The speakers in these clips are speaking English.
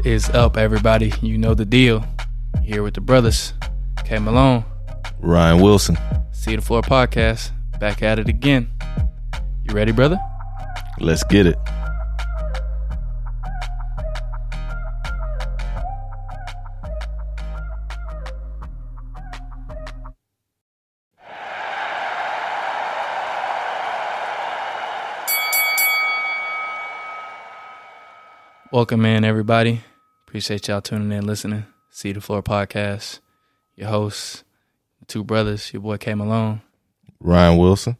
What is up, everybody? You know the deal. Here with the brothers, K Malone, Ryan Wilson. See the Floor Podcast. Back at it again. You ready, brother? Let's get it. Welcome in, everybody. Appreciate y'all tuning in, listening. See the Floor Podcast. Your hosts, the two brothers, your boy K Malone. Ryan Wilson.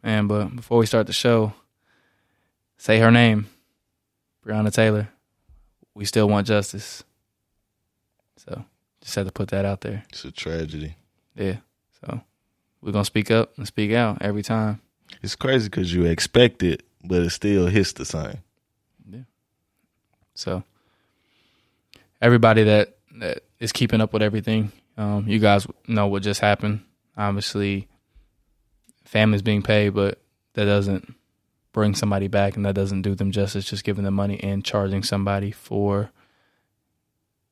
Man, but before we start the show, say her name, Breonna Taylor. We still want justice. So just had to put that out there. It's a tragedy. Yeah. So we're gonna speak up and speak out every time. It's crazy because you expect it, but it still hits the same. Yeah. So everybody that that is keeping up with everything, um, you guys know what just happened. Obviously, family's being paid, but that doesn't bring somebody back, and that doesn't do them justice. Just giving them money and charging somebody for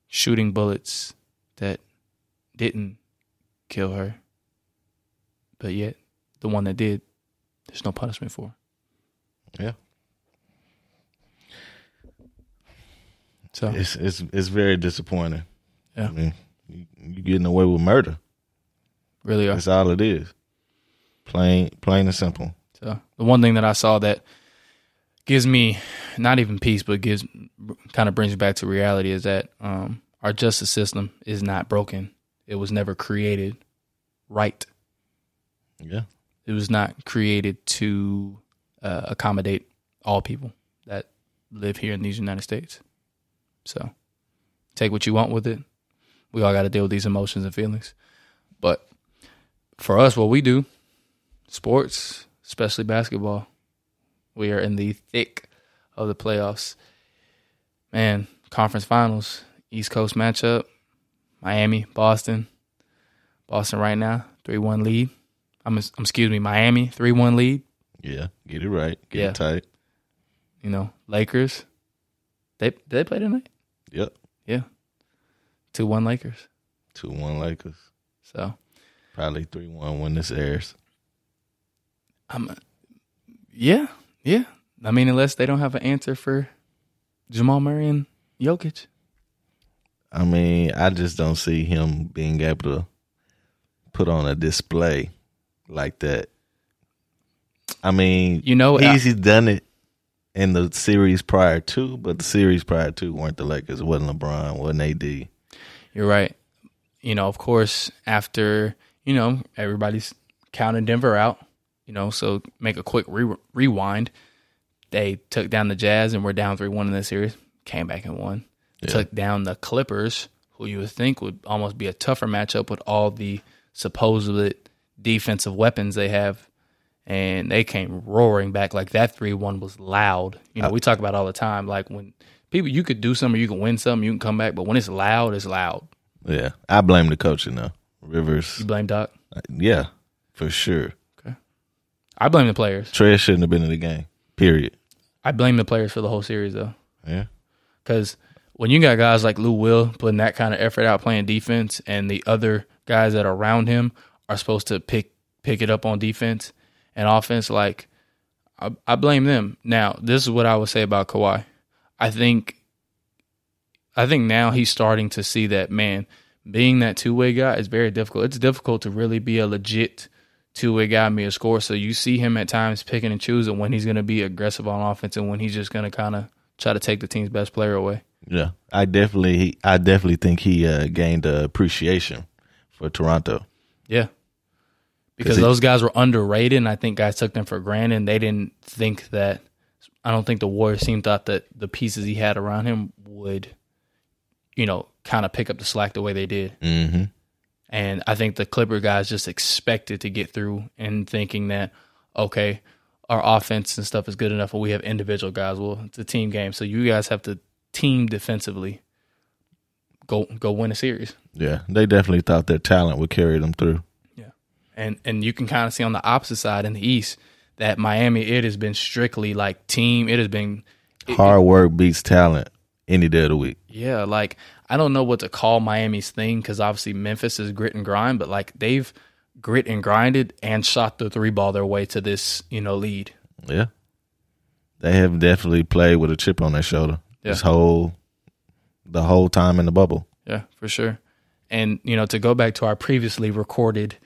shooting bullets that didn't kill her, but yet the one that did, there's no punishment for. Yeah. So It's it's it's very disappointing. Yeah. I mean, you, you getting away with murder. really are. That's all it is. Plain plain and simple. So the one thing that I saw that gives me not even peace, but gives kind of brings me back to reality is that um, our justice system is not broken. It was never created right. Yeah. It was not created to uh, accommodate all people that live here in these United States. So take what you want with it. We all got to deal with these emotions and feelings. But for us, what we do, sports, especially basketball, we are in the thick of the playoffs. Man, conference finals, East Coast matchup, Miami, Boston. Boston right now, 3 1 lead. I'm, I'm excuse me, Miami, 3 1 lead. Yeah. Get it right. Get Yeah. it tight. You know, Lakers. They did they play tonight? Yep. Yeah. 2 1 Lakers. Two one Lakers. So Probably three one when this airs. I'm yeah, yeah. I mean, unless they don't have an answer for Jamal Murray and Jokic. I mean, I just don't see him being able to put on a display like that. I mean, You know, he's, he's done it in the series prior to, but the series prior to weren't the Lakers. It wasn't LeBron, wasn't AD. You're right. You know, of course, after, you know, everybody's counting Denver out, you know, so make a quick re- rewind. They took down the Jazz and were down 3 1 in this series, came back and won. Yeah. Took down the Clippers, who you would think would almost be a tougher matchup with all the supposed defensive weapons they have. And they came roaring back. Like that 3 1 was loud. You know, uh, we talk about all the time. Like when people, you could do something, you can win something, you can come back. But when it's loud, it's loud. Yeah, I blame the coaching though. Rivers, You blame Doc. Uh, yeah, for sure. Okay, I blame the players. Trey shouldn't have been in the game. Period. I blame the players for the whole series though, Yeah, because when you got guys like Lou Will putting that kind of effort out playing defense, and the other guys that are around him are supposed to pick pick it up on defense and offense, like I, I blame them. Now, this is what I would say about Kawhi. I think, I think now he's starting to see that man being that two way guy is very difficult. It's difficult to really be a legit two way guy and be a scorer. So you see him at times picking and choosing when he's going to be aggressive on offense and when he's just going to kind of try to take the team's best player away. yeah. I definitely, I definitely think he uh, gained uh, appreciation for Toronto. Yeah. Because he- those guys were underrated, and I think guys took them for granted. And they didn't think that. I don't think the Warriors team thought that the pieces he had around him would, you know, kind of pick up the slack the way they did. Mm-hmm. And I think the Clipper guys just expected to get through and thinking that, okay, our offense and stuff is good enough, but we have individual guys. Well, it's a team game, so you guys have to team defensively. Go go win a series. Yeah, they definitely thought their talent would carry them through. And and you can kind of see on the opposite side in the East that Miami it has been strictly like team. It has been it- Hard work beats talent any day of the week. Yeah, like I don't know what to call Miami's thing because obviously Memphis is grit and grind, but like they've grit and grinded and shot the three ball their way to this, you know, lead. Yeah. They have definitely played with a chip on their shoulder. Yeah. This whole the whole time in the bubble. Yeah, for sure. And you know, to go back to our previously recorded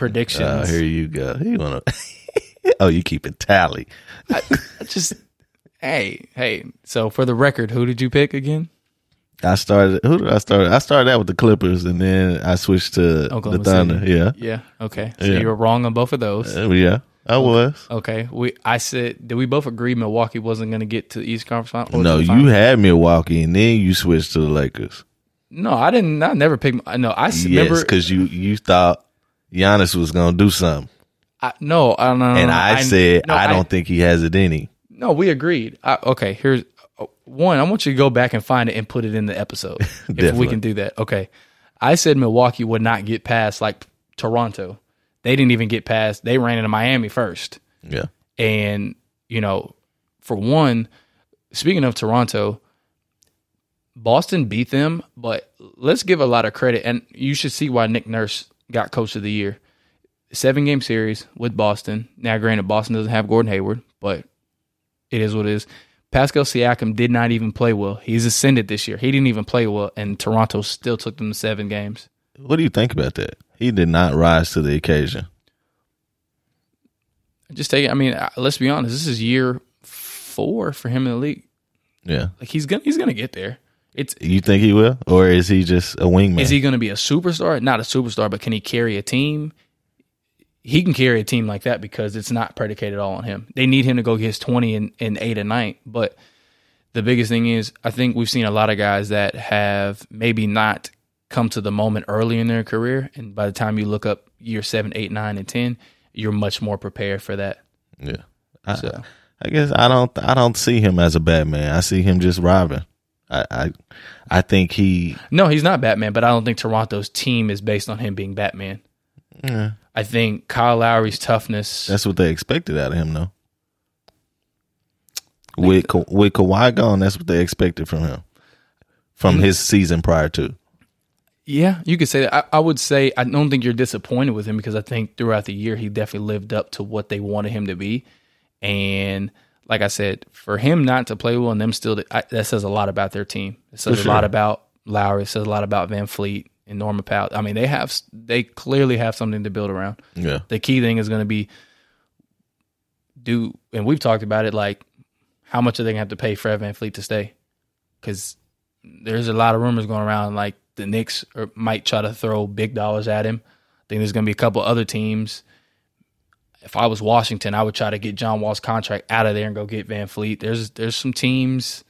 predictions, Uh, here you go. You wanna Oh, you keep it tally. I, I just hey, hey. So for the record, who did you pick again? I started who did I start? I started out with the Clippers and then I switched to Oklahoma the Thunder. City. Yeah. Yeah. Okay. So Yeah. you were wrong on both of those. Uh, yeah. I was. Okay. We I said did we both agree Milwaukee wasn't going to get to the East Conference Final? No, you had Milwaukee and then you switched to the Lakers. No, I didn't. I never picked. No, I Yes, remember. because you you thought Giannis was gonna do something. I, no, I don't know. and I, said no, I don't think he has it in him. No, we agreed. I, okay, here's uh, one. I want you to go back and find it and put it in the episode if we can do that. Okay, I said Milwaukee would not get past like Toronto. They didn't even get past. They ran into Miami first, Yeah. and you know, for one, speaking of Toronto, Boston beat them, but let's give a lot of credit, and you should see why Nick Nurse got Coach of the Year. Seven game series with Boston. Now, granted, Boston doesn't have Gordon Hayward, but it is what it is. Pascal Siakam did not even play well. He's ascended this year. He didn't even play well, and Toronto still took them to seven games. What do you think about that? He did not rise to the occasion. Just take it. I mean, let's be honest. This is year four for him in the league. Yeah. Like he's gonna he's gonna get there. It's You think he will, or is he just a wingman? Is he going to be a superstar? Not a superstar, but can he carry a team? He can carry a team like that because it's not predicated all on him. They need him to go get his 20 and, and 8 and 9. But the biggest thing is, I think we've seen a lot of guys that have maybe not come to the moment early in their career. And by the time you look up year 7, 8, 9, and 10, you're much more prepared for that. yeah. I, So. I guess I don't. I don't see him as a bad man. I see him just robbing. I, I, I think he. No, he's not Batman, but I don't think Toronto's team is based on him being Batman. Yeah, I think Kyle Lowry's toughness. that's what they expected out of him, though. With Ka- with Kawhi gone, that's what they expected from him, from Mm-hmm. his season prior to. Yeah, you could say that. I, I would say I don't think you're disappointed with him because I think throughout the year he definitely lived up to what they wanted him to be. And like I said, for him not to play well and them still, I, that says a lot about their team. It says For a lot about Lowry. It says a lot about VanVleet and Norman Powell. I mean, they have they clearly have something to build around. Yeah, The key thing is going to be do, and we've talked about it. Like, how much are they going to have to pay Fred VanVleet to stay? Because there's a lot of rumors going around. Like the Knicks are, might try to throw big dollars at him. I think there's going to be a couple other teams. If I was Washington, I would try to get John Wall's contract out of there and go get VanVleet. There's there's some teams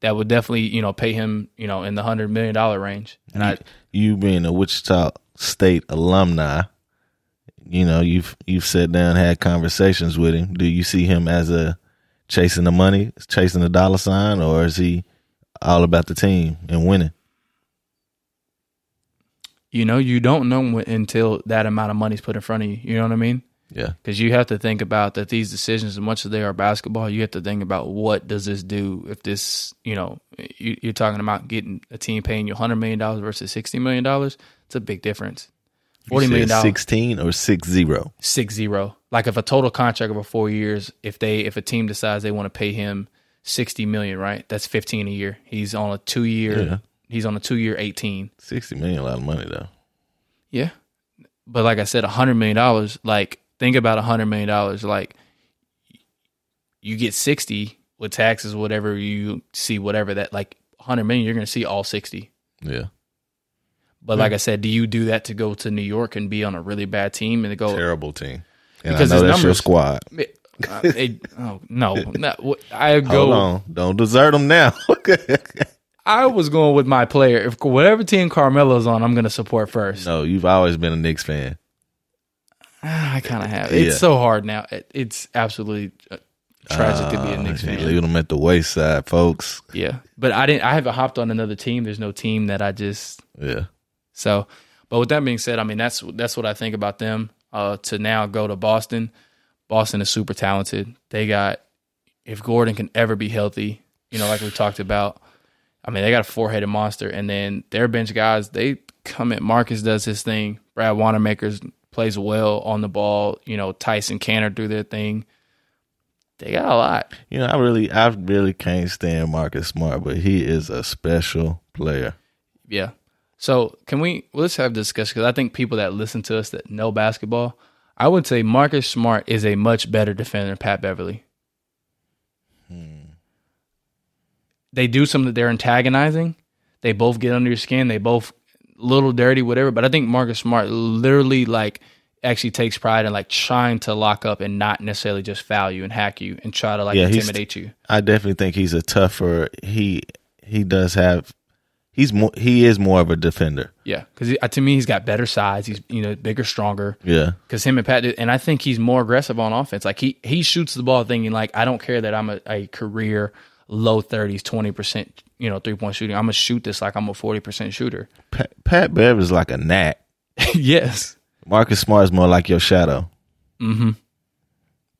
that would definitely you know pay him you know in the hundred million dollar range. And I you being a Wichita State alumni, you know you've you've sat down, had conversations with him. Do you see him as a chasing the money, chasing the dollar sign, or is he all about the team and winning? you know you don't know until that amount of money's put in front of you. You know what I mean? Yeah, because you have to think about that these decisions as much as they are basketball you have to think about what does this do if this you know you, you're talking about getting a team paying you 100 million dollars versus 60 million dollars it's a big difference Forty million dollars sixteen or six zero. six zero like if a total contract over four years if they if a team decides they want to pay him 60 million right that's 15 a year he's on a two year Yeah. he's on a two year 18 Sixty million, a lot of money though. yeah. But like I said, a hundred million dollars, like think about a hundred million dollars, like you get sixty with taxes, whatever you see, whatever that like a hundred million, you're gonna see all sixty. Yeah, But like I said, do you do that to go to New York and be on a really bad team and to go terrible team. And Because I know his that's your numbers- squad. uh, it- oh no, not, I go Hold on, don't desert them now. I was going with my player. If whatever team Carmelo's on, I'm gonna support first. no, you've always been a Knicks fan. Ah, I kind of have. It's Yeah. so hard now. It, it's absolutely uh, tragic to be a Knicks fan. Leaving them at the wayside, folks. Yeah, but I didn't. I haven't hopped on another team. There's no team that I just Yeah, so. But with that being said, I mean that's that's what I think about them. Uh, to now go to Boston. Boston is super talented. They got if Gordon can ever be healthy, you know, like we talked about, I mean, they got a four headed monster, and then their bench guys they come at Marcus does his thing. Brad Wanamaker's plays well on the ball. You know, Tyson Canner do their thing. They got a lot. You know, I really, I really can't stand Marcus Smart, but he is a special player. Yeah. So can we well, let's have this discussion because I think people that listen to us that know basketball, I would say Marcus Smart is a much better defender than Pat Beverley. Hmm. They do something that they're antagonizing. They both get under your skin. They both little dirty, whatever. But I think Marcus Smart literally like actually takes pride in like trying to lock up and not necessarily just foul you and hack you and try to like Yeah, intimidate you. I definitely think he's a tougher. He he does have. He's more. He is more of a defender. Yeah, because uh, to me he's got better size. He's you know bigger, stronger. Yeah. because him and Pat, and I think he's more aggressive on offense. Like he he shoots the ball thinking like I don't care that I'm a, a career low thirties, twenty percent, you know, three point shooting. I'm gonna shoot this like I'm a forty percent shooter. Pat, Pat Bev is like a gnat. yes. Marcus Smart is more like your shadow. Mm-hmm.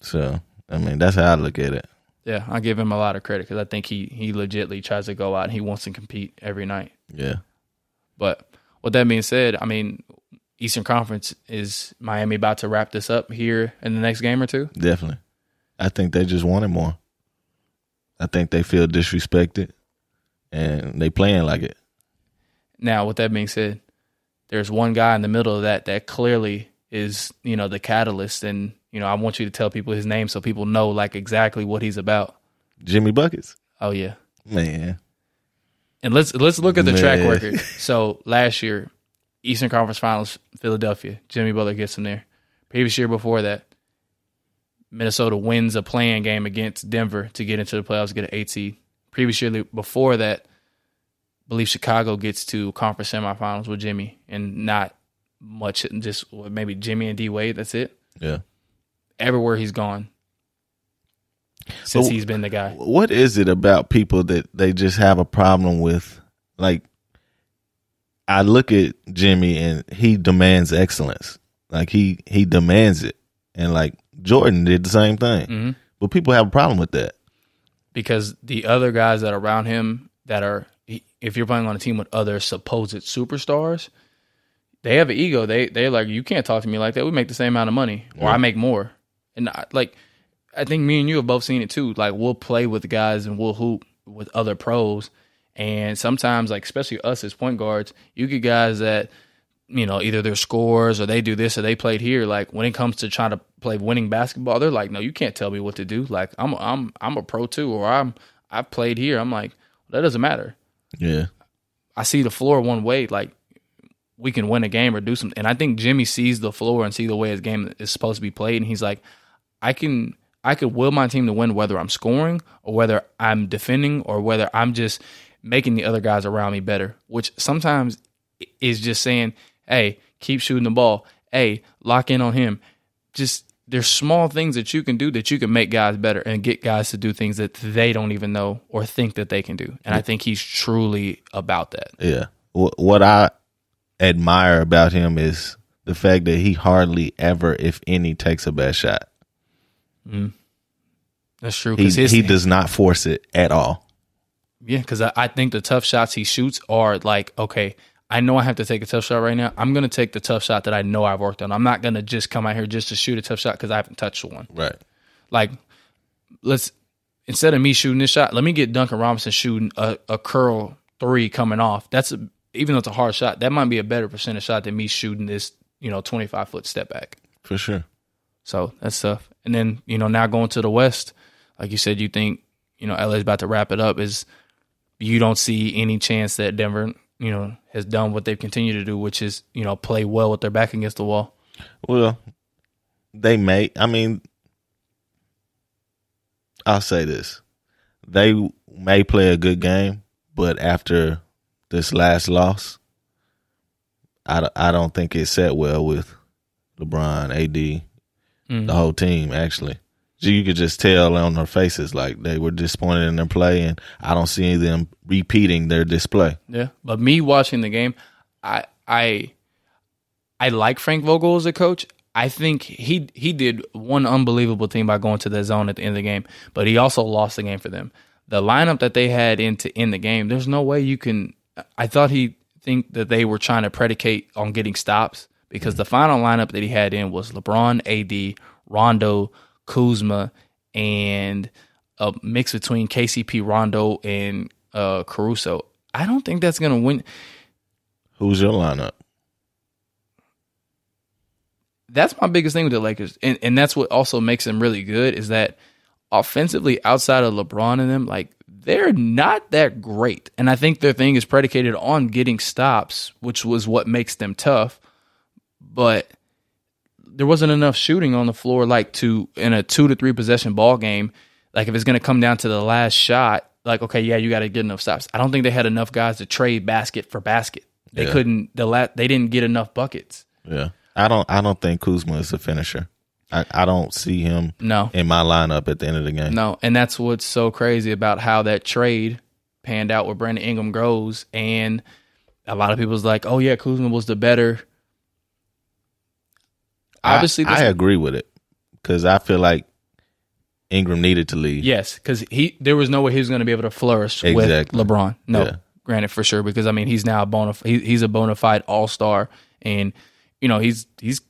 So I mean, that's how I look at it. Yeah, I give him a lot of credit because I think he he legitly tries to go out and he wants to compete every night. Yeah. But with that being said, I mean, Eastern Conference is Miami about to wrap this up here in the next game or two. Definitely. I think they just wanted more. I think they feel disrespected, and they playing like it. Now, with that being said, there's one guy in the middle of that that clearly is, you know, the catalyst, and you know, I want you to tell people his name so people know like exactly what he's about. Jimmy buckets, Oh yeah, man. and let's let's look at the track record. So last year, Eastern Conference Finals, Philadelphia, Jimmy Butler gets them there. Previous year before that, Minnesota wins a playing game against Denver to get into the playoffs, get an eight seed. Previous year before that, I believe Chicago gets to conference semifinals with Jimmy, and not much, just maybe Jimmy and D Wade. That's it. Yeah. Everywhere he's gone since But- he's been the guy. What is it about people that they just have a problem with? Like, I look at Jimmy and he demands excellence. Like he he demands it, and like Jordan did the same thing. Mhm. But people have a problem with that. because the other guys that are around him that are if you're playing on a team with other supposed superstars they have an ego. They they're like you can't talk to me like that. We make the same amount of money. Or i make more. And I, like i think me and you have both seen it too. Like we'll play with the guys and we'll hoop with other pros. And sometimes like especially us as point guards you get guys that you know, either they're scores or they do this or they played here. Like when it comes to trying to play winning basketball, they're like, no, you can't tell me what to do. Like I'm, I'm, I'm a pro too, or I'm, I've played here. I'm like, that doesn't matter. Yeah. I see the floor one way. Like we can win a game or do something. And I think Jimmy sees the floor and see the way his game is supposed to be played, and he's like, I can, I could will my team to win whether I'm scoring or whether I'm defending or whether I'm just making the other guys around me better. Which sometimes is just saying, hey, keep shooting the ball. Hey, lock in on him. Just there's small things that you can do that you can make guys better and get guys to do things that they don't even know or think that they can do. And I think he's truly about that. Yeah. What I admire about him is the fact that he hardly ever, if any, takes a bad shot. Mm. That's true. He, he does not force it at all. Yeah, because I, I think the tough shots he shoots are like, okay, I know I have to take a tough shot right now. I'm going to take the tough shot that I know I've worked on. I'm not going to just come out here just to shoot a tough shot because I haven't touched one. Right. Like, let's instead of me shooting this shot, let me get Duncan Robinson shooting a, a curl three coming off. That's a, even though it's a hard shot, that might be a better percentage shot than me shooting this, you know, 25 foot step back. For sure. So that's tough. And then, you know, now going to the West, like you said, you think, you know, LA's about to wrap it up is you don't see any chance that Denver, you know, has done what they've continued to do, which is, you know, play well with their back against the wall. Well, they may. I mean, I'll say this: they may play a good game, but after this last loss, I, don't- I don't think it set well with LeBron, AD, mm. the whole team. Actually, you could just tell on their faces like they were disappointed in their play, and I don't see them repeating their display. Yeah. But me watching the game, I I I like Frank Vogel as a coach. I think he he did one unbelievable thing by going to the zone at the end of the game, but he also lost the game for them. the lineup that they had in to end the game, there's no way you can. I thought he think that they were trying to predicate on getting stops because mm-hmm. the final lineup that he had in was LeBron, AD, Rondo, Kuzma, and a mix between KCP, Rondo, and uh, Caruso. I don't think that's going to win. Who's your lineup? That's my biggest thing with the Lakers, and and that's what also makes them really good is that offensively, outside of LeBron and them, like they're not that great. And I think their thing is predicated on getting stops, which was what makes them tough. But there wasn't enough shooting on the floor, like to in a two to three possession ball game. Like if it's going to come down to the last shot, like okay, yeah, you got to get enough stops. I don't think they had enough guys to trade basket for basket. They Yeah. couldn't. The la- they didn't get enough buckets. Yeah, I don't. I don't think Kuzma is a finisher. I, I don't see him No, in my lineup at the end of the game. No, and that's what's so crazy about how that trade panned out where Brandon Ingram goes, and a lot of people's like, "Oh yeah, Kuzma was the better." Obviously, I, I agree with it because I feel like Ingram needed to leave. yes, because he there was no way he was going to be able to flourish Exactly. with LeBron. No, Yeah. granted for sure, because I mean he's now a bona he, he's a bona fide All Star, and you know he's he's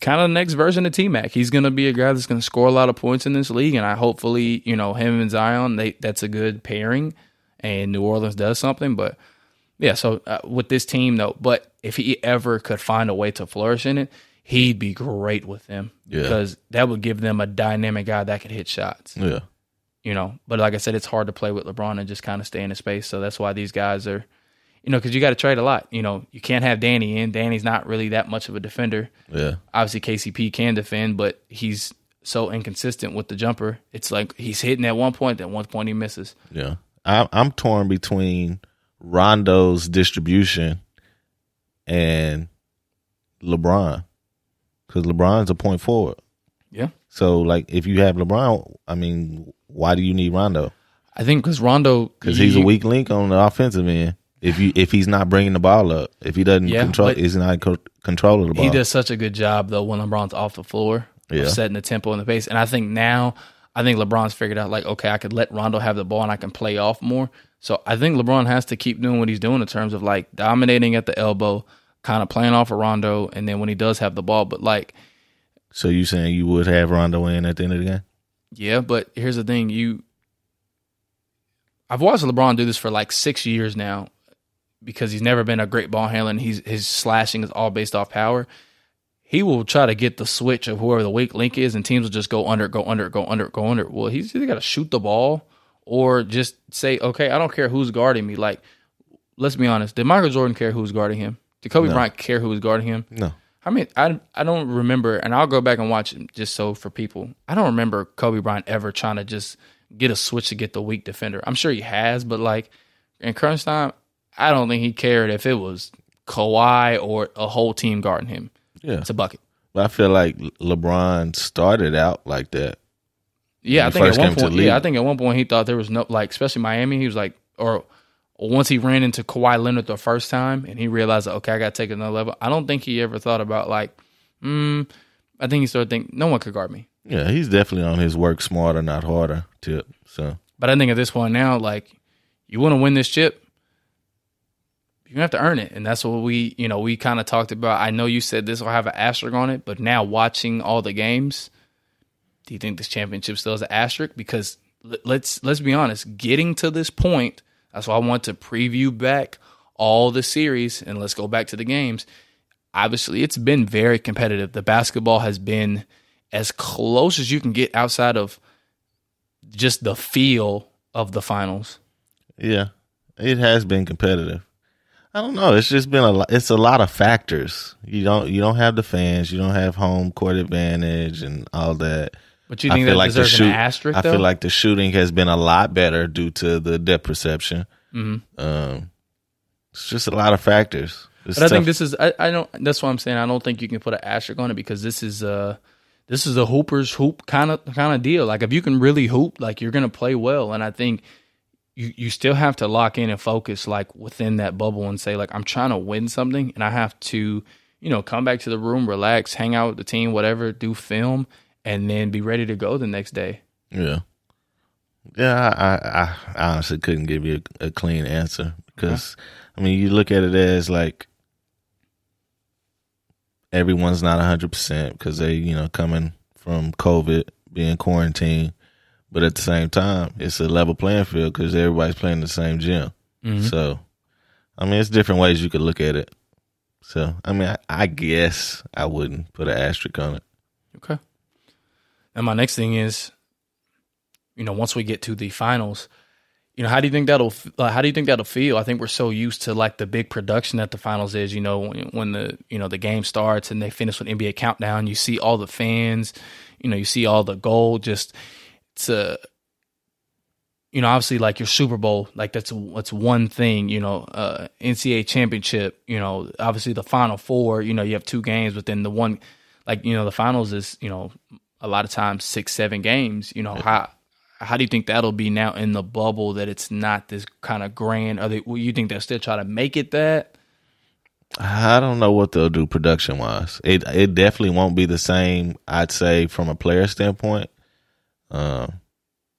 kind of the next version of T Mac. He's going to be a guy that's going to score a lot of points in this league, and I hopefully you know him and Zion they that's a good pairing, and New Orleans does something, but. Yeah, so uh, with this team though, but if he ever could find a way to flourish in it, he'd be great with them Yeah. because that would give them a dynamic guy that could hit shots Yeah. you know. But like I said, it's hard to play with LeBron and just kind of stay in his space. So that's why these guys are, you know, because you got to trade a lot. You know, you can't have Danny in. Danny's not really that much of a defender. Yeah. Obviously, KCP can defend, but he's so inconsistent with the jumper. It's like he's hitting at one point, at one point he misses. Yeah. I, I'm torn between Rondo's distribution and LeBron because LeBron's a point forward. Yeah, So, like, if you have LeBron, I mean, why do you need Rondo? I think because Rondo, Because he's a weak link on the offensive end. If you if he's not bringing the ball up, if he doesn't Yeah, control, he's not co- control of the ball. He does such a good job though when LeBron's off the floor Yeah. of setting the tempo and the pace. And I think now, I think LeBron's figured out like, okay, I could let Rondo have the ball and I can play off more. So I think LeBron has to keep doing what he's doing in terms of like dominating at the elbow, kind of playing off of Rondo, and then when he does have the ball, but like, So you saying you would have Rondo in at the end of the game? yeah, but here's the thing, you I've watched LeBron do this for like six years now because he's never been a great ball handler and he's his slashing is all based off power. He will try to get the switch of whoever the weak link is, and teams will just go under, go under, go under, go under. Well, he's either got to shoot the ball or just say, okay, I don't care who's guarding me. Like, let's be honest. Did Michael Jordan care who's guarding him? Did Kobe No. Bryant care who was guarding him? No. I mean, I, I don't remember, and I'll go back and watch just so for people. I don't remember Kobe Bryant ever trying to just get a switch to get the weak defender. I'm sure he has, but like in crunch time, I don't think he cared if it was Kawhi or a whole team guarding him. Yeah. It's a bucket. But I feel like LeBron started out like that. Yeah, I think at one point, yeah, I think at one point he thought there was no like, especially Miami. He was like, or once he ran into Kawhi Leonard the first time, and he realized, okay, I got to take another level. I don't think he ever thought about like, hmm. I think he started thinking no one could guard me. Yeah, he's definitely on his work smarter, not harder tip. So But I think at this point now, like, you want to win this chip, you have to earn it, and that's what we, you know, we kind of talked about. I know you said this will have an asterisk on it, but now watching all the games, do you think this championship still has an asterisk? Because let's let's be honest, getting to this point, that's why I want to preview back all the series, and let's go back to the games. Obviously, it's been very competitive. The basketball has been as close as you can get outside of just the feel of the finals. yeah, it has been competitive. I don't know. It's just been a lot. It's a lot of factors. You don't you don't have the fans. You don't have home court advantage and all that. But you think that like deserves an asterisk? I though? feel like the shooting has been a lot better due to the depth perception. Mhm. Um, it's just a lot of factors. It's But I think this is I, I don't that's what I'm saying. I don't think you can put an asterisk on it because this is uh this is a hooper's hoop kind of kind of deal. Like if you can really hoop, like you're gonna play well. And I think you you still have to lock in and focus like within that bubble and say like I'm trying to win something and I have to you know come back to the room, relax, hang out with the team, whatever, do film, and then be ready to go the next day. yeah, Yeah, I, I, I honestly couldn't give you a, a clean answer because, I mean, you look at it as like everyone's not 100% because they, you know, coming from COVID, being quarantined. But at the same time, it's a level playing field because everybody's playing the same gym. Mhm. So, I mean, it's different ways you could look at it. So, I mean, I, I guess I wouldn't put an asterisk on it. Okay. And my next thing is, you know, once we get to the finals, you know, how do you think that'll uh, how do you think that'll feel? I think we're so used to like the big production that the finals is. You know, when, the you know the game starts and they finish with NBA countdown, you see all the fans, you know, you see all the gold. Just a you know, obviously like your Super Bowl, like that's that's one thing, you know, uh NCAA championship, you know, obviously the final four, you know, you have two games within the one like, you know, the finals is, you know, a lot of times six, seven games, you know, how how do you think that'll be now in the bubble that it's not this kind of grand? Are they well, you think they'll still try to make it that? I don't know what they'll do production wise. It it definitely won't be the same. I'd say from a player standpoint. Um,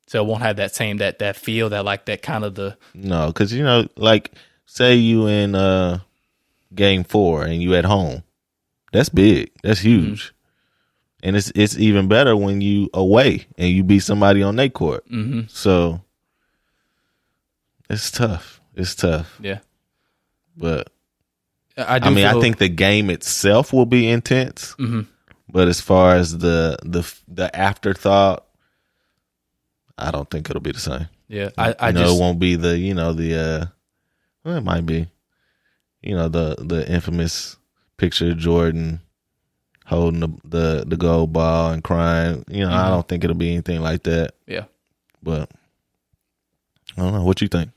So it won't have that same that that feel that like that kind of the no, because you know, like say you in uh game four and you at home, that's big. That's huge, and it's it's even better when you away and you beat somebody on their court. hmm So it's tough. It's tough, yeah. but I, I mean, I think the game itself will be intense. Mhm. But as far as the the the afterthought, I don't think it'll be the same. yeah. I, I you know, just it won't be the you know the uh, well, it might be, you know the the infamous picture of Jordan holding the the, the gold ball and crying. You know, I Mhm. don't think it'll be anything like that. yeah. But I don't know. What you think?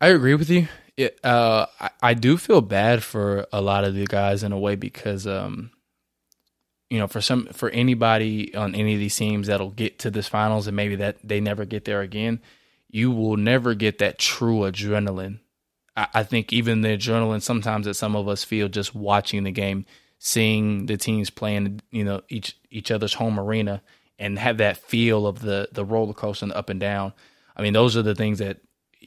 I agree with you. It, uh, I, I do feel bad for a lot of the guys in a way because, um, you know, for some, for anybody on any of these teams that'll get to this finals and maybe that they never get there again, you will never get that true adrenaline. I, I think even the adrenaline sometimes that some of us feel just watching the game, seeing the teams playing, you know, each each other's home arena and have that feel of the the roller coaster and up and down. I mean, those are the things that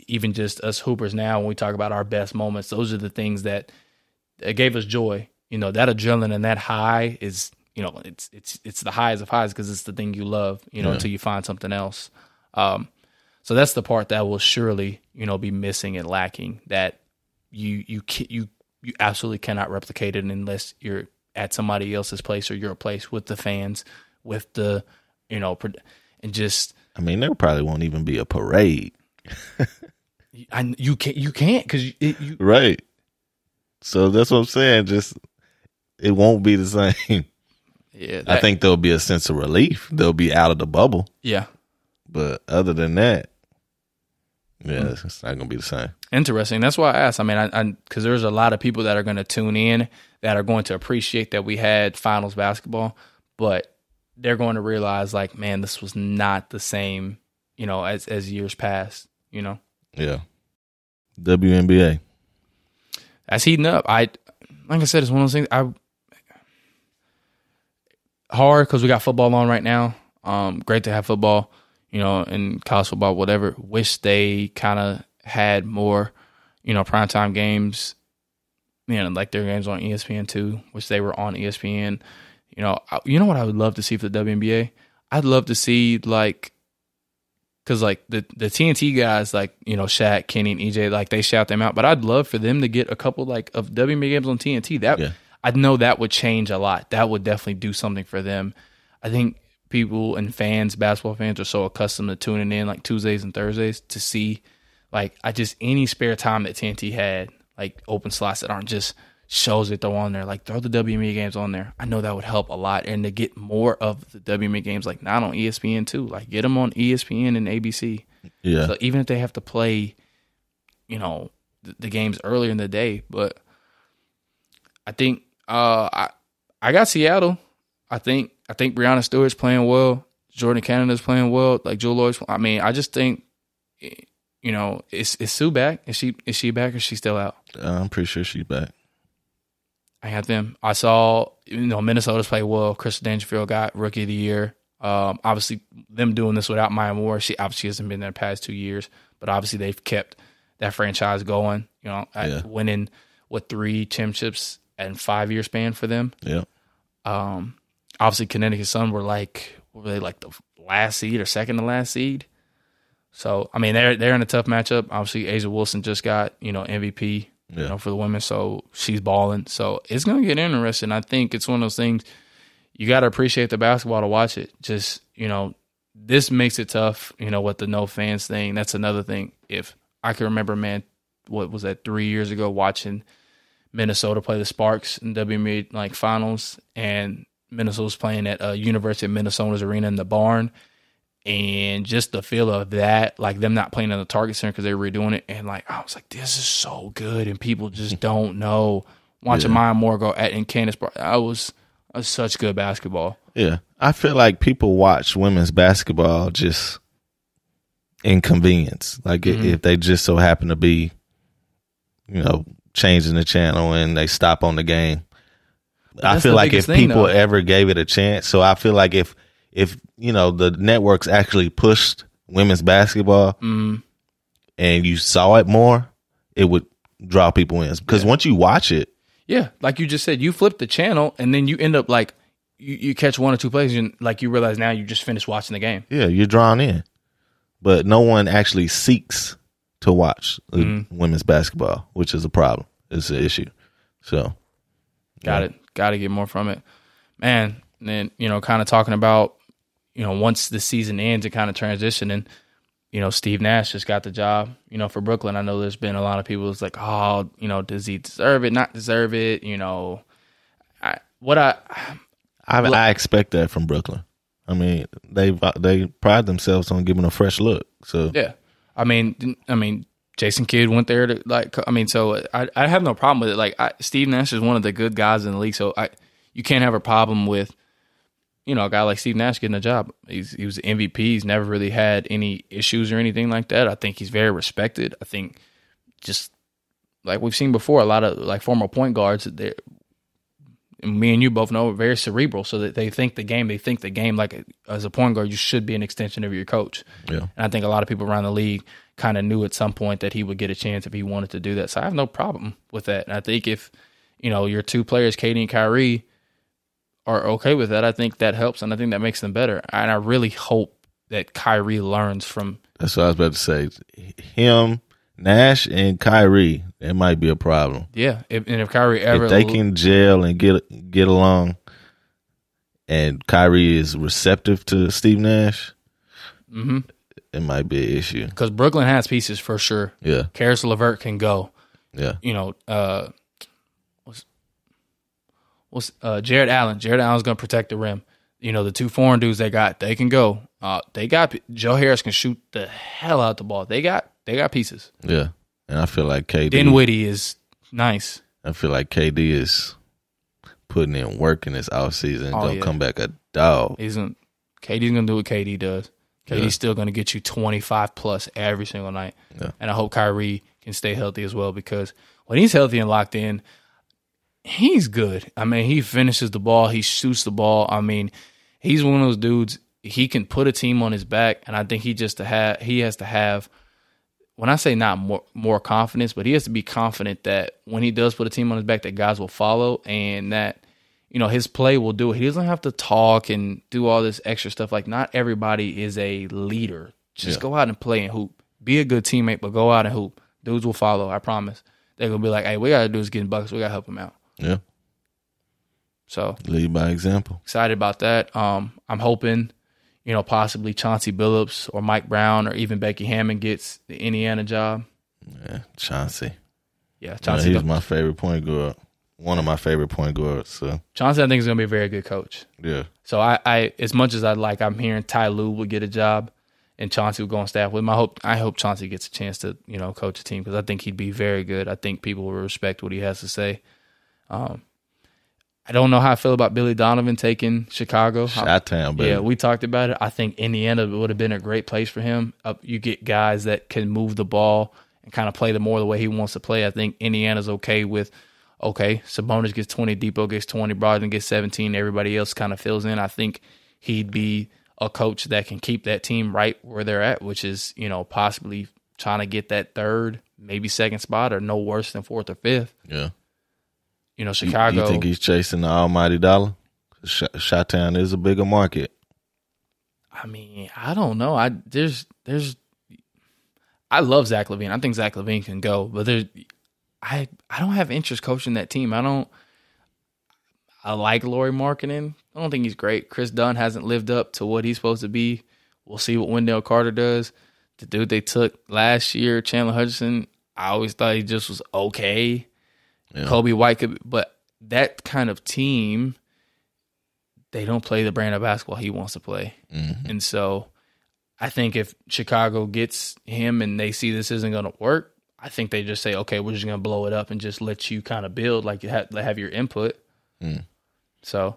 even just us hoopers now, when we talk about our best moments, those are the things that, that gave us joy. You know, that adrenaline and that high is, you know, it's it's it's the highest of highs because it's the thing you love. You know, Yeah. until you find something else. Um, so that's the part that will surely, you know, be missing and lacking. That you you you you absolutely cannot replicate it unless you're at somebody else's place or your place with the fans, with the, you know, and just I mean, there probably won't even be a parade, I, you can't you can't because you, you right? So that's what I'm saying. Just it won't be the same. yeah I think there'll be a sense of relief. They'll be out of the bubble. yeah But other than that, yeah, it's not gonna be the same. Interesting. That's why I asked. I mean, I because there's a lot of people that are going to tune in that are going to appreciate that we had finals basketball, but they're going to realize like, man, this was not the same, you know, as as years past. You know, Yeah. WNBA. that's heating up. I like I said, it's one of those things. I hard because we got football on right now. Um, great to have football, you know, and college football, whatever. Wish they kind of had more, you know, primetime games. You know, like their games on ESPN too. which they were on ESPN. You know, I- you know what I would love to see for the WNBA. I'd love to see like, cause like the the TNT guys, like you know Shaq, Kenny, and EJ, like they shout them out. But I'd love for them to get a couple like of WNBA games on TNT. That Yeah. I know that would change a lot. That would definitely do something for them. I think people and fans, basketball fans, are so accustomed to tuning in like Tuesdays and Thursdays to see, like, I just any spare time that TNT had, like open slots that aren't just shows that throw on there. Like throw the WNBA games on there. I know that would help a lot, and to get more of the WNBA games, like not on ESPN too. Like get them on ESPN and ABC. Yeah. So even if they have to play, you know, the, the games earlier in the day, but I think uh I I got Seattle. I think I think Breanna Stewart's playing well. Jordin Canada's playing well. Like Jewell Loyd's. I mean, I just think, you know, is is Sue back? Is she is she back or is she still out? I'm pretty sure she's back. I had them. I saw you know Minnesota's play well. Chris Dangerfield got rookie of the year. Um, obviously, them doing this without Maya Moore, she obviously hasn't been there the past two years, but obviously they've kept that franchise going. You know, Yeah. winning what three championships and five year span for them. Yeah. Um, obviously, Connecticut Sun were like were they like the last seed or second to last seed. So I mean, they're they're in a tough matchup. Obviously, A'ja Wilson just got you know MVP you know for the women, so she's balling. So it's gonna get interesting. I think it's one of those things you got to appreciate the basketball to watch it. Just you know, this makes it tough. You know, with the no fans thing. That's another thing. If I can remember, man, what was that three years ago watching Minnesota play the Sparks in WNBA like finals, and Minnesota was playing at uh, University of Minnesota's arena in the barn, and just the feel of that, like them not playing in the Target Center because they were redoing it, and like I was like, this is so good, and people just don't know. Watching Yeah. Maya Moore go at in Candace, Bar- I was, I was such good basketball. Yeah. I feel like people watch women's basketball just inconvenience. Like Mhm. if they just so happen to be, you know, changing the channel and they stop on the game. I feel like if thing, people ever gave it a chance, so I feel like if if you know the networks actually pushed women's basketball Mm, and you saw it more, it would draw people in. Because once you watch it, yeah, like you just said, you flip the channel and then you end up like you, you catch one or two plays and like you realize now you just finished watching the game. yeah, you're drawn in. But no one actually seeks to watch Mm-hmm. women's basketball, which is a problem. It's an issue. So Got Yeah. it. Got to get more from it, man. And then you know, kind of talking about you know once the season ends and kind of transitioning. You know, Steve Nash just got the job. You know, for Brooklyn, I know there's been a lot of people that's like, oh, you know, does he deserve it? Not deserve it? You know, I what I I, Look- I expect that from Brooklyn. I mean, they they pride themselves on giving a fresh look. So Yeah, I mean, I mean, Jason Kidd went there to like. I mean, so I I have no problem with it. Like, I, Steve Nash is one of the good guys in the league, so I you can't have a problem with you know a guy like Steve Nash getting a job. He's he was the MVP. He's never really had any issues or anything like that. I think he's very respected. I think just like we've seen before, a lot of like former point guards, and me and you both know, are very cerebral. So that they think the game, they think the game like as a point guard, you should be an extension of your coach. yeah, And I think a lot of people around the league kind of knew at some point that he would get a chance if he wanted to do that. So I have no problem with that. And I think if, you know, your two players, KD and Kyrie, are okay with that, I think that helps and I think that makes them better. And I really hope that Kyrie learns from that's what I was about to say. Him, Nash, and Kyrie, it might be a problem. yeah. If, and if Kyrie ever if they can gel and get get along, and Kyrie is receptive to Steve Nash, Mhm. it might be an issue. because Brooklyn has pieces for sure. Yeah, Caris LeVert can go. yeah, You know, uh, what's uh, Jarrett Allen? Jarrett Allen's going to protect the rim. You know, the two foreign dudes they got, they can go. Uh, they got Joe Harris can shoot the hell out the ball. They got they got pieces. yeah. And I feel like KD. Dinwiddie is nice. I feel like KD is putting in work in this offseason and Oh, gonna yeah. come back a dog. Isn't KD's gonna do what KD does. KD's Yeah. still gonna get you twenty five plus every single night. Yeah. And I hope Kyrie can stay healthy as well because when he's healthy and locked in, he's good. I mean, he finishes the ball, he shoots the ball. I mean, he's one of those dudes. He can put a team on his back, and I think he just to have he has to have. When I say not more more confidence, but he has to be confident that when he does put a team on his back, that guys will follow, and that you know his play will do it. He doesn't have to talk and do all this extra stuff. Like not everybody is a leader. Just Yeah. go out and play and hoop. Be a good teammate, but go out and hoop. Dudes will follow. I promise. They're gonna be like, "Hey, we gotta do is getting bucks. We gotta help him out." Yeah, So lead by example. excited about that. Um, I'm hoping, you know, possibly Chauncey Billups or Mike Brown or even Becky Hammon gets the Indiana job. Yeah, Chauncey. Yeah, Yeah, Chauncey. he's my favorite point guard. One of my favorite point guards. So Chauncey, I think is gonna be a very good coach. yeah, So I, I as much as I like, I'm hearing Ty Lue would get a job, and Chauncey would go on staff with him. I hope I hope Chauncey gets a chance to you know coach a team because I think he'd be very good. I think people will respect what he has to say. Um, I don't know how I feel about Billy Donovan taking Chicago. Shot town, baby. Yeah, we talked about it. I think Indiana would have been a great place for him. Uh, you get guys that can move the ball and kind of play the more the way he wants to play. I think Indiana's okay with okay, Sabonis gets 20, Dipo gets 20, Brogdon gets 17, everybody else kind of fills in. I think he'd be a coach that can keep that team right where they're at, which is you know possibly trying to get that third, maybe second spot, or no worse than fourth or fifth. Yeah. You know, Chicago. You, think he's chasing the almighty dollar? Town is a bigger market. I mean, I don't know. I there's there's I love Zach LaVine. I think Zach LaVine can go, but there's I I don't have interest coaching that team. I don't I like Lauri Markkanen. I don't think he's great. Kris Dunn hasn't lived up to what he's supposed to be. We'll see what Wendell Carter does. The dude they took last year, Chandler Hutchinson, I always thought he just was okay. Yeah. Coby White could but that kind of team they don't play the brand of basketball he wants to play. Mhm. And so I think if Chicago gets him and they see this isn't going to work, I think they just say, okay, we're just going to blow it up and just let you kind of build, like you have, have your input. Mm. So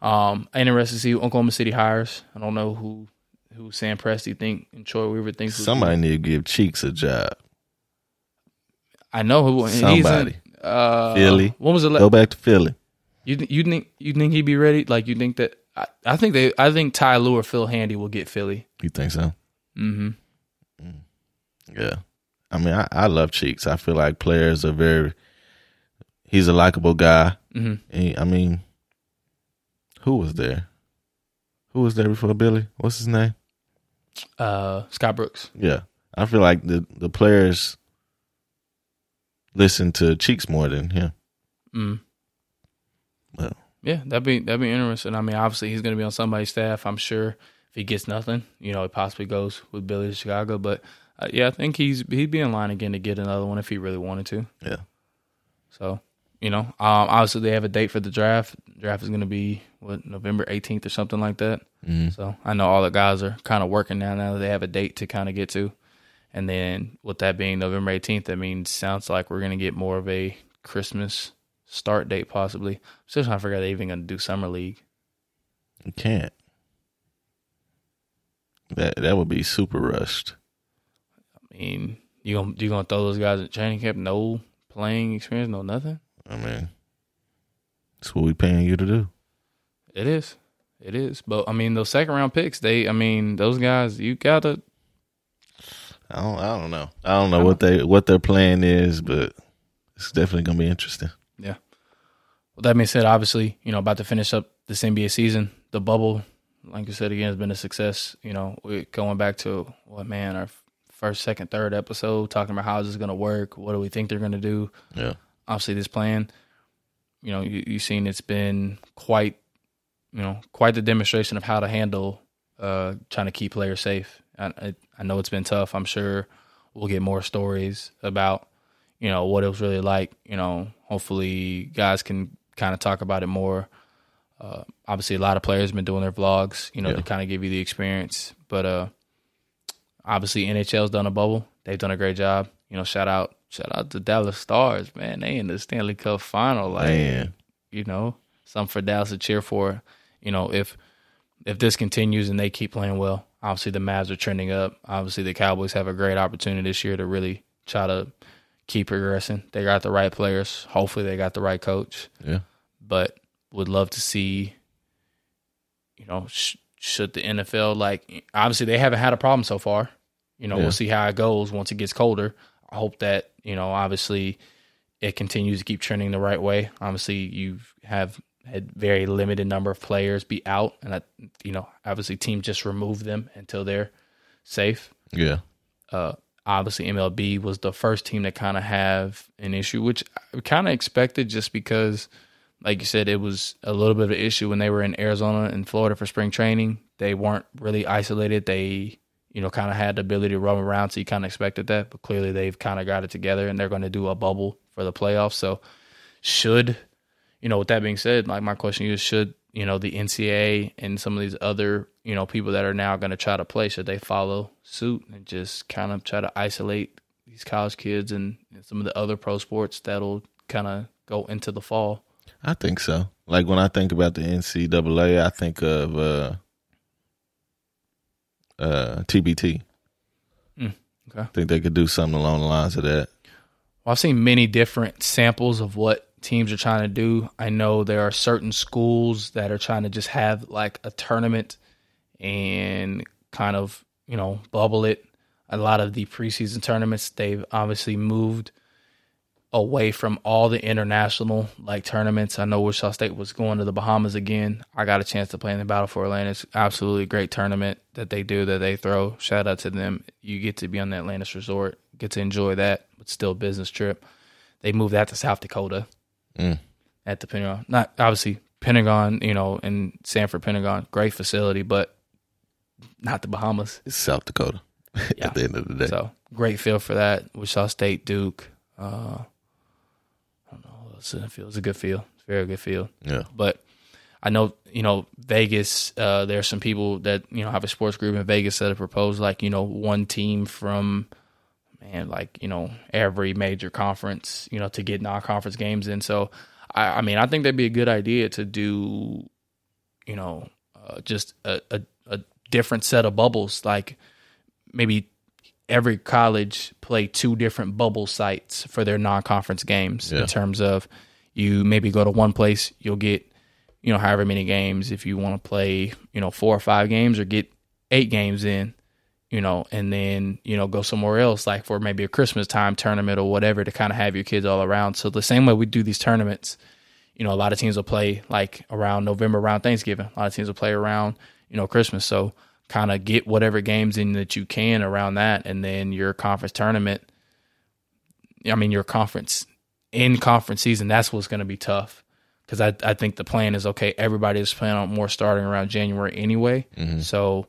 um, interested to see who Oklahoma City hires. I don't know who who Sam Presti think and Troy Weaver thinks. Somebody need to give Cheeks a job. I know who. and he's in- Somebody. Uh, Philly. When was the Go back to Philly. You you think you think he'd be ready? Like you think that? I, I think they. I think Ty Lue or Phil Handy will get Philly. You think so? hmm Yeah. I mean, I, I love Cheeks. I feel like players are very. He's a likable guy. hmm He, I mean, who was there? Who was there before Billy? What's his name? Uh, Scott Brooks. Yeah, I feel like the the players listen to Cheeks more than him. Mm. Well. yeah, that'd be that'd be interesting. I mean, obviously he's going to be on somebody's staff. I'm sure if he gets nothing, you know, it possibly goes with Billy to Chicago. But uh, yeah, I think he's he'd be in line again to get another one if he really wanted to. Yeah. So you know, um, obviously they have a date for the draft. Draft is going to be what November 18th or something like that. Mm-hmm. So I know all the guys are kind of working now. Now that they have a date to kind of get to, and then with that being November 18th, that means sounds like we're going to get more of a Christmas start date possibly. Still trying to figure out if they're even going to do summer league. You can't. That that would be super rushed. I mean, you gonna you gonna throw those guys in training camp? No playing experience, no nothing. I mean, that's what we paying you to do. It is, it is. But I mean, those second round picks, they, I mean, those guys, you gotta. I don't. I don't know. I don't know what they what their plan is, but it's definitely gonna be interesting. With that being said, obviously, you know, about to finish up this NBA season. The bubble, like you said again, has been a success. You know, we're going back to what man, our first, second, third episode, talking about how is this going to work? What do we think they're going to do? Yeah. Obviously, this plan, you know, you, you've seen it's been quite, you know, quite the demonstration of how to handle uh, trying to keep players safe. I, I, know it's been tough. I'm sure we'll get more stories about, you know, what it was really like. You know, hopefully guys can kind of talk about it more. Uh, obviously, a lot of players have been doing their vlogs, you know, Yeah. to kind of give you the experience. But uh, obviously, NHL's done a bubble. They've done a great job. You know, shout out, shout out to Dallas Stars, man. They in the Stanley Cup final, like Man. you know, something for Dallas to cheer for. You know, if if this continues and they keep playing well, obviously the Mavs are trending up. Obviously, the Cowboys have a great opportunity this year to really try to keep progressing. They got the right players. Hopefully, they got the right coach. Yeah. But would love to see, you know, sh- should the NFL like obviously they haven't had a problem so far. You know, Yeah. we'll see how it goes once it gets colder. I hope that you know, obviously, it continues to keep trending the right way. Obviously, you have had very limited number of players be out, and I, you know, obviously, teams just remove them until they're safe. Yeah. Uh, obviously, MLB was the first team to kind of have an issue, which I kind of expected, just because, like you said, it was a little bit of an issue when they were in Arizona and Florida for spring training. They weren't really isolated. They you know, kind of had the ability to roam around, so you kind of expected that. But clearly, they've kind of got it together, and they're going to do a bubble for the playoffs. So, should you know? With that being said, like my question is, should you know the NCAA and some of these other you know people that are now going to try to play, should they follow suit and just kind of try to isolate these college kids and some of the other pro sports that'll kind of go into the fall? I think so. Like when I think about the NCAA, I think of uh, uh, TBT. okay. I think they could do something along the lines of that. Well, I've seen many different samples of what teams are trying to do. I know there are certain schools that are trying to just have like a tournament and kind of you know bubble it. A lot of the preseason tournaments they've obviously moved away from all the international like tournaments. I know Wichita State was going to the Bahamas again. I got a chance to play in the Battle for Atlantis. Absolutely great tournament that they do that they throw. Shout out to them. You get to be on the Atlantis Resort, get to enjoy that, but still business trip. They moved that to South Dakota Mm. at the Pentagon. Not obviously Pentagon, you know, in Sanford Pentagon, great facility, but not the Bahamas. It's South Dakota Yeah. at the end of the day. So great feel for that. Wichita State, Duke. Uh, I don't know in the field. It's a good feel. It's a very good feel. yeah. But I know, you know, Vegas, uh, there's some people that, you know, have a sports group in Vegas that have proposed like, you know, one team from man, like, you know, every major conference, you know, to get non conference games in. So I, I mean, I think that'd be a good idea to do, you know, uh, just a, a, a different set of bubbles, like maybe every college play two different bubble sites for their non-conference games Yeah. in terms of you maybe go to one place you'll get you know however many games if you want to play you know four or five games or get eight games in you know and then you know go somewhere else like for maybe a christmas time tournament or whatever to kind of have your kids all around. So the same way we do these tournaments you know a lot of teams will play like around november around thanksgiving. A lot of teams will play around you know christmas. So kind of get whatever games in that you can around that. And then your conference tournament i mean your conference in conference season that's what's going to be tough. Because I, I think the plan is okay everybody is planning on more starting around january anyway. Mm-hmm. So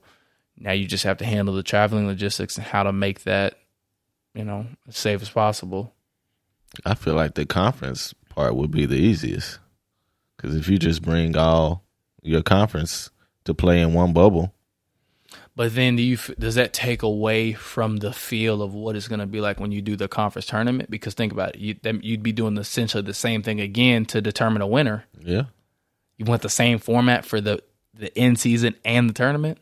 now you just have to handle the traveling logistics and how to make that you know as safe as possible I feel like the conference part would be the easiest. Because if you just bring all your conference to play in one bubble, But then, do you does that take away from the feel of what it's going to be like when you do the conference tournament? Because think about it, you, you'd be doing essentially the same thing again to determine a winner. yeah. You want the same format for the the end season and the tournament.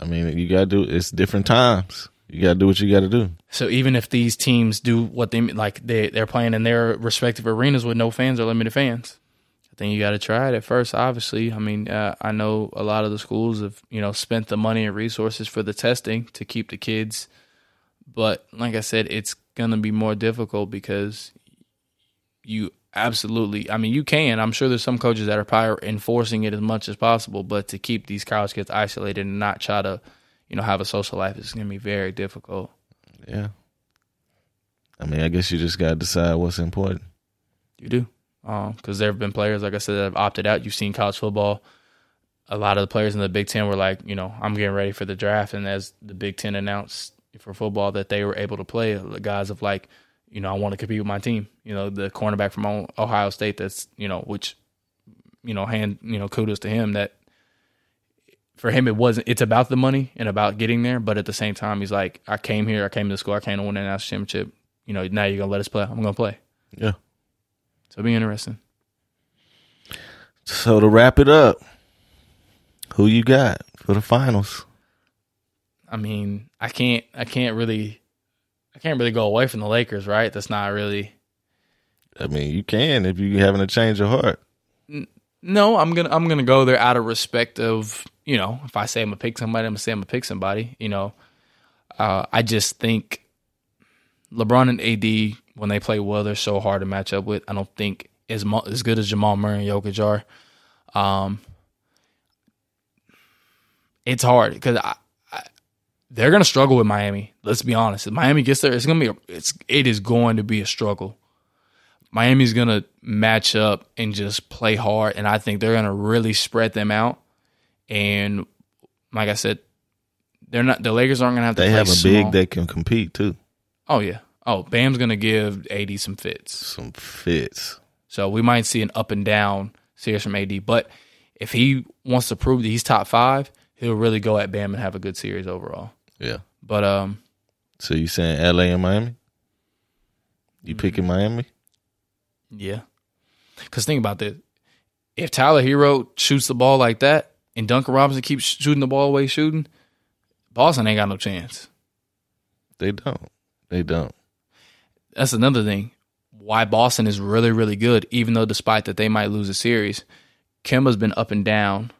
I mean, you got to do it's different times. You got to do what you got to do. So even if these teams do what they like, they they're playing in their respective arenas with no fans or limited fans. I think you got to try it at first. Obviously, I mean, uh, I know a lot of the schools have you know spent the money and resources for the testing to keep the kids, but like I said, it's gonna be more difficult because you absolutely. I mean, you can. I'm sure there's some coaches that are probably enforcing it as much as possible, but to keep these college kids isolated and not try to, you know, have a social life is gonna be very difficult. Yeah. I mean, I guess you just got to decide what's important. You do. Um, because there have been players, like I said, that have opted out. You've seen college football. A lot of the players in the Big Ten were like, you know, I'm getting ready for the draft. And as the Big Ten announced for football that they were able to play, the guys of like, you know, I want to compete with my team. You know, the cornerback from Ohio State that's, you know, which, you know, hand, you know, kudos to him that for him, it wasn't, it's about the money and about getting there. But at the same time, he's like, I came here, I came to school, I came to win a national championship. You know, now you're going to let us play. I'm going to play. Yeah. So it'll be interesting. So to wrap it up, who you got for the finals? I mean, I can't I can't really I can't really go away from the Lakers, right? That's not really I mean, you can if you're having a change of heart. No, I'm gonna I'm gonna go there out of respect of, you know, if I say I'm gonna pick somebody, I'm gonna say I'm gonna pick somebody, you know. Uh, I just think LeBron and AD when they play well, they're so hard to match up with. I don't think as mu- as good as Jamal Murray and Jokic are. Um, it's hard because I, They're gonna struggle with Miami. Let's be honest. If Miami gets there, it's gonna be a, it's it is going to be a struggle. Miami's gonna match up and just play hard, and I think they're gonna really spread them out. And like I said, they're not the Lakers aren't gonna have to. They play have a small. big that can compete too. Oh yeah. Oh, Bam's gonna give AD some fits. Some fits. So we might see an up and down series from AD. But if he wants to prove that he's top five, he'll really go at Bam and have a good series overall. Yeah. But um, So you saying LA and Miami? You Mm-hmm. picking Miami? yeah. Because think about this: if Tyler Herro shoots the ball like that, and Duncan Robinson keeps shooting the ball away shooting, Boston ain't got no chance. They don't. They don't. That's another thing. Why Boston is really, really good, even though despite that they might lose a series, Kemba's been up and down.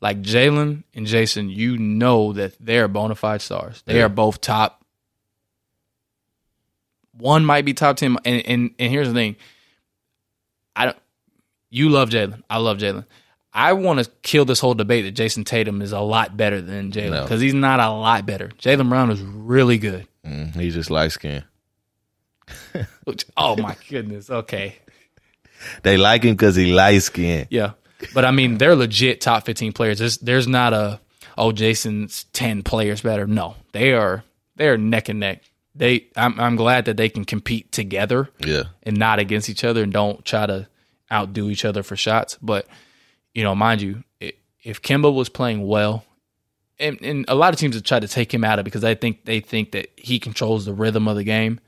Like Jaylen and Jayson, you know that they are bona fide stars. They Yeah. are both top. One might be top ten, and and, and here's the thing. I don't. You love Jaylen. I love Jaylen. I want to kill this whole debate that Jayson Tatum is a lot better than Jaylen No. because he's not a lot better. Jaylen Brown is really good. Mm, he's just light skinned. Oh my goodness. Okay. They like him because he light skinned. Yeah. But I mean, they're legit top 15 players. There's there's not a oh Jayson's 10 players better. No. They are they are neck and neck. They I'm I'm glad that they can compete together Yeah. and not against each other and don't try to outdo each other for shots. But you know, mind you, i- if Kemba was playing well, and, and a lot of teams have tried to take him out of it because they think they think that he controls the rhythm of the game.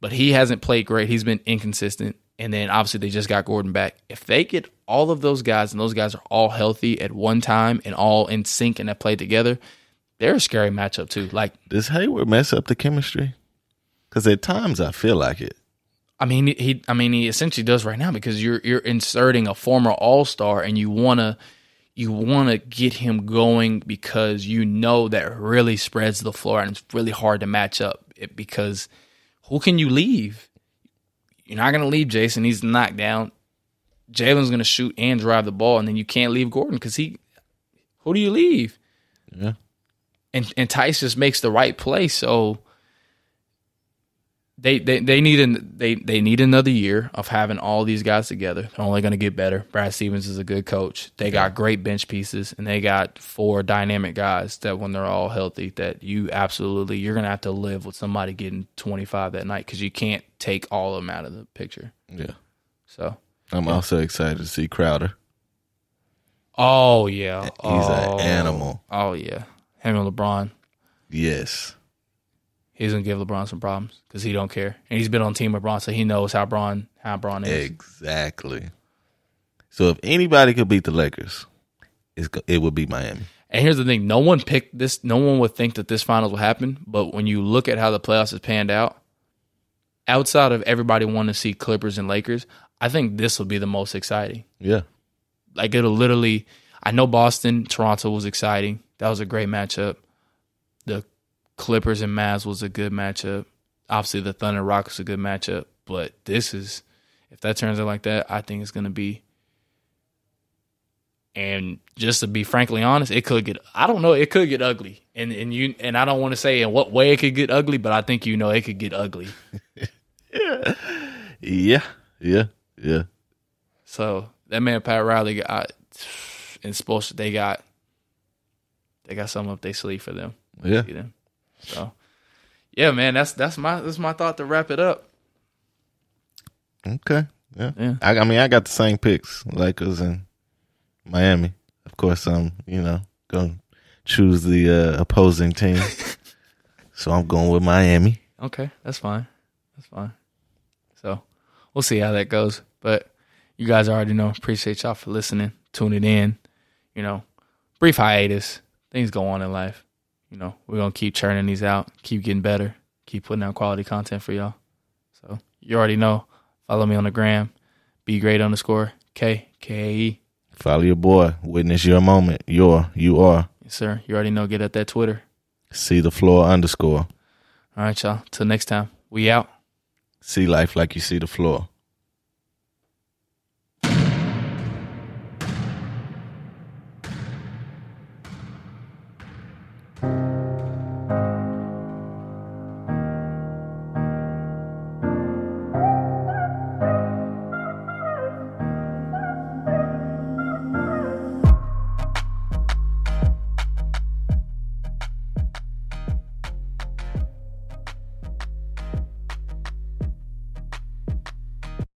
But he hasn't played great. He's been inconsistent. And then obviously they just got Gordon back. If they get all of those guys and those guys are all healthy at one time and all in sync and they play together, they're a scary matchup too. Like Does Hayward mess up the chemistry? Because at times I feel like it. I mean, he. I mean, he essentially does right now because you're you're inserting a former All Star, and you wanna you wanna get him going because you know that really spreads the floor, and it's really hard to match up. It, because who can you leave? You're not gonna leave Jayson. He's knocked down. Jaylen's gonna shoot and drive the ball, and then you can't leave Gordon because he. Who do you leave? Yeah. and and Theis just makes the right play. So they they they need an, they they need another year of having all these guys together. They're only going to get better. Brad Stevens is a good coach. They got great bench pieces, and they got four dynamic guys that when they're all healthy, that you absolutely you're going to have to live with somebody getting 25 that night because you can't take all of them out of the picture. Yeah. So. I'm also excited to see Crowder. Oh yeah, He's oh, an animal. Oh yeah, him and LeBron. Yes. He's gonna give LeBron some problems because he don't care, and he's been on team with LeBron, so he knows how Bron how Bron is. Exactly. So if anybody could beat the Lakers, it would be Miami. And here's the thing: no one picked this. No one would think that this finals will happen. But when you look at how the playoffs has panned out, outside of everybody wanting to see Clippers and Lakers, I think this will be the most exciting. Yeah. Like it'll literally. I know Boston, Toronto was exciting. That was a great matchup. The Clippers and Mavs was a good matchup. Obviously, the Thunder Rockets is a good matchup. But this is, if that turns out like that, I think it's going to be. And just to be frankly honest, it could get. I don't know. It could get ugly, and and you and I don't want to say in what way it could get ugly, but I think you know it could get ugly. Yeah. Yeah. Yeah. Yeah. So that man Pat Riley got sports. They got they got something up their sleeve for them. Yeah. So yeah, man, that's that's my that's my thought to wrap it up. Okay. Yeah. Yeah. I, I mean, I got the same picks, Lakers and Miami. Of course, I'm, you know, going to choose the uh, opposing team. so I'm going with Miami. Okay, that's fine. That's fine. So we'll see how that goes. But you guys already know. Appreciate y'all for listening, tuning in. You know, brief hiatus. Things go on in life. You know, we're gonna keep churning these out, keep getting better, keep putting out quality content for y'all. So you already know. Follow me on the gram. Be great underscore K K A E. Follow your boy. Witness your moment. Your, you are. Yes, sir. You already know. Get at that Twitter. See the floor underscore. All right, y'all. Till next time. We out. See life like you see the floor.